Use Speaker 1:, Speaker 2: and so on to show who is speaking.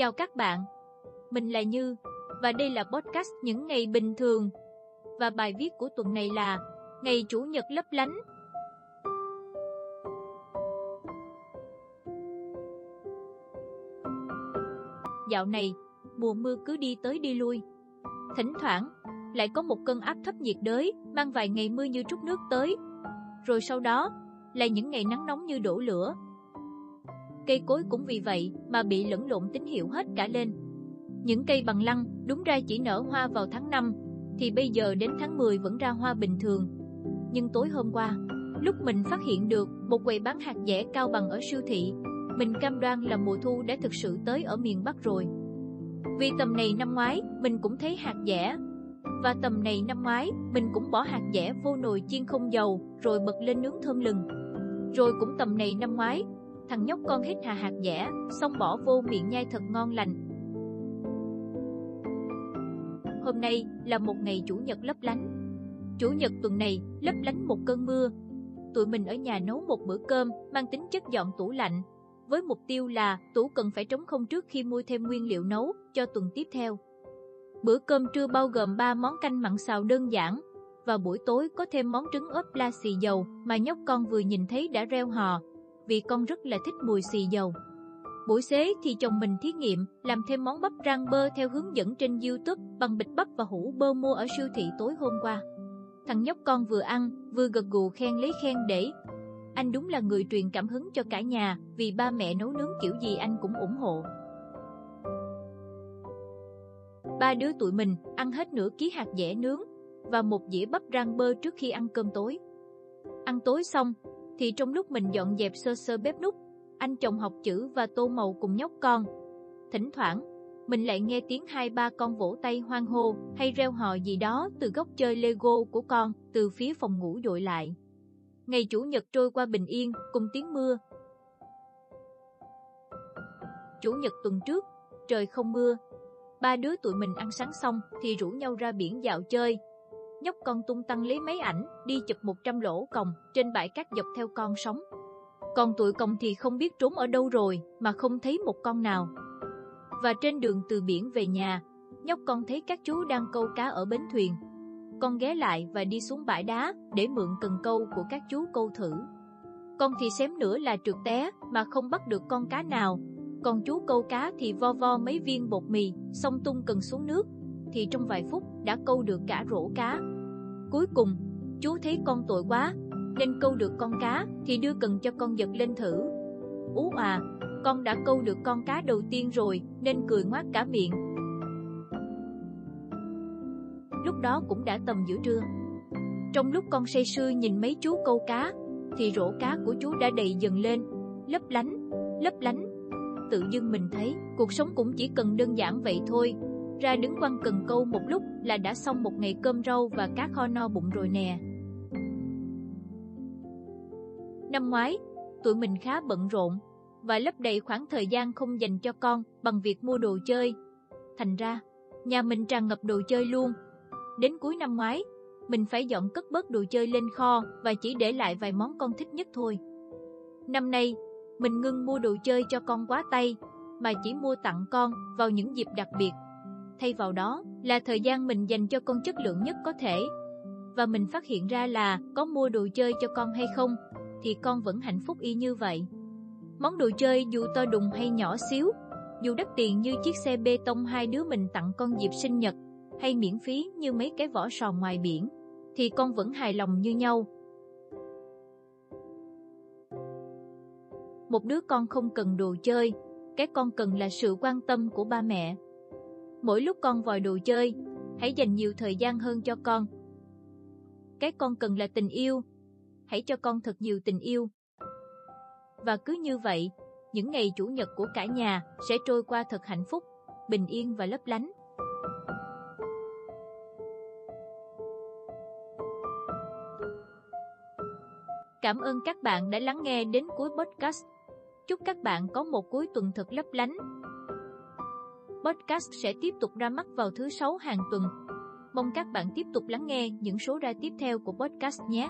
Speaker 1: Chào các bạn, mình là Như và đây là podcast những ngày bình thường. Và bài viết của tuần này là Ngày Chủ nhật lấp lánh. Dạo này, mùa mưa cứ đi tới đi lui. Thỉnh thoảng, lại có một cơn áp thấp nhiệt đới mang vài ngày mưa như trút nước tới. Rồi sau đó, là những ngày nắng nóng như đổ lửa. Cây cối cũng vì vậy mà bị lẫn lộn tín hiệu hết cả lên. Những cây bằng lăng đúng ra chỉ nở hoa vào tháng 5, thì bây giờ đến tháng 10 vẫn ra hoa bình thường. Nhưng tối hôm qua, lúc mình phát hiện được một quầy bán hạt dẻ cao bằng ở siêu thị, mình cam đoan là mùa thu đã thực sự tới ở miền Bắc rồi. Vì tầm này năm ngoái, mình cũng thấy hạt dẻ. Và tầm này năm ngoái, mình cũng bỏ hạt dẻ vô nồi chiên không dầu, rồi bật lên nướng thơm lừng. Rồi cũng tầm này năm ngoái, thằng nhóc con hít hà hạt dẻ, xong bỏ vô miệng nhai thật ngon lành. Hôm nay là một ngày Chủ nhật lấp lánh. Chủ nhật tuần này lấp lánh một cơn mưa. Tụi mình ở nhà nấu một bữa cơm mang tính chất dọn tủ lạnh, với mục tiêu là tủ cần phải trống không trước khi mua thêm nguyên liệu nấu cho tuần tiếp theo. Bữa cơm trưa bao gồm 3 món canh mặn xào đơn giản, và buổi tối có thêm món trứng ốp la xì dầu mà nhóc con vừa nhìn thấy đã reo hò, vì con rất là thích mùi xì dầu. Buổi xế thì chồng mình thí nghiệm làm thêm món bắp rang bơ theo hướng dẫn trên YouTube bằng bịch bắp và hũ bơ mua ở siêu thị tối hôm qua. Thằng nhóc con vừa ăn, vừa gật gù khen lấy khen để. Anh đúng là người truyền cảm hứng cho cả nhà, vì ba mẹ nấu nướng kiểu gì anh cũng ủng hộ. Ba đứa tụi mình ăn hết nửa ký hạt dẻ nướng và một dĩa bắp rang bơ trước khi ăn cơm tối. Ăn tối xong, thì trong lúc mình dọn dẹp sơ sơ bếp nút, anh chồng học chữ và tô màu cùng nhóc con. Thỉnh thoảng, mình lại nghe tiếng hai ba con vỗ tay hoang hô hay reo hò gì đó từ góc chơi Lego của con từ phía phòng ngủ dội lại. Ngày Chủ nhật trôi qua bình yên cùng tiếng mưa. Chủ nhật tuần trước, trời không mưa. Ba đứa tụi mình ăn sáng xong thì rủ nhau ra biển dạo chơi. Nhóc con tung tăng lấy máy ảnh, đi chụp 100 lỗ còng trên bãi cát dọc theo con sóng. Còn tụi còng thì không biết trốn ở đâu rồi mà không thấy một con nào. Và trên đường từ biển về nhà, nhóc con thấy các chú đang câu cá ở bến thuyền. Con ghé lại và đi xuống bãi đá để mượn cần câu của các chú câu thử. Con thì xém nữa là trượt té mà không bắt được con cá nào. Còn chú câu cá thì vo vo mấy viên bột mì, xong tung cần xuống nước, thì trong vài phút đã câu được cả rổ cá. Cuối cùng, chú thấy con tội quá, nên câu được con cá thì đưa cần cho con giật lên thử. Ú à, con đã câu được con cá đầu tiên rồi nên cười ngoác cả miệng. Lúc đó cũng đã tầm giữa trưa. Trong lúc con say sưa nhìn mấy chú câu cá, thì rổ cá của chú đã đầy dần lên, lấp lánh, lấp lánh. Tự dưng mình thấy cuộc sống cũng chỉ cần đơn giản vậy thôi. Ra đứng quăng cần câu một lúc là đã xong một ngày cơm rau và cá kho no bụng rồi nè. Năm ngoái, tụi mình khá bận rộn và lấp đầy khoảng thời gian không dành cho con bằng việc mua đồ chơi. Thành ra, nhà mình tràn ngập đồ chơi luôn. Đến cuối năm ngoái, mình phải dọn cất bớt đồ chơi lên kho và chỉ để lại vài món con thích nhất thôi. Năm nay, mình ngưng mua đồ chơi cho con quá tay, mà chỉ mua tặng con vào những dịp đặc biệt. Thay vào đó là thời gian mình dành cho con chất lượng nhất có thể. Và mình phát hiện ra là có mua đồ chơi cho con hay không, thì con vẫn hạnh phúc y như vậy. Món đồ chơi dù to đùng hay nhỏ xíu, dù đắt tiền như chiếc xe bê tông hai đứa mình tặng con dịp sinh nhật, hay miễn phí như mấy cái vỏ sò ngoài biển, thì con vẫn hài lòng như nhau. Một đứa con không cần đồ chơi, cái con cần là sự quan tâm của ba mẹ. Mỗi lúc con vòi đồ chơi, hãy dành nhiều thời gian hơn cho con. Cái con cần là tình yêu, hãy cho con thật nhiều tình yêu. Và cứ như vậy, những ngày chủ nhật của cả nhà sẽ trôi qua thật hạnh phúc, bình yên và lấp lánh. Cảm ơn các bạn đã lắng nghe đến cuối podcast. Chúc các bạn có một cuối tuần thật lấp lánh. Podcast sẽ tiếp tục ra mắt vào thứ sáu hàng tuần. Mong các bạn tiếp tục lắng nghe những số ra tiếp theo của podcast nhé.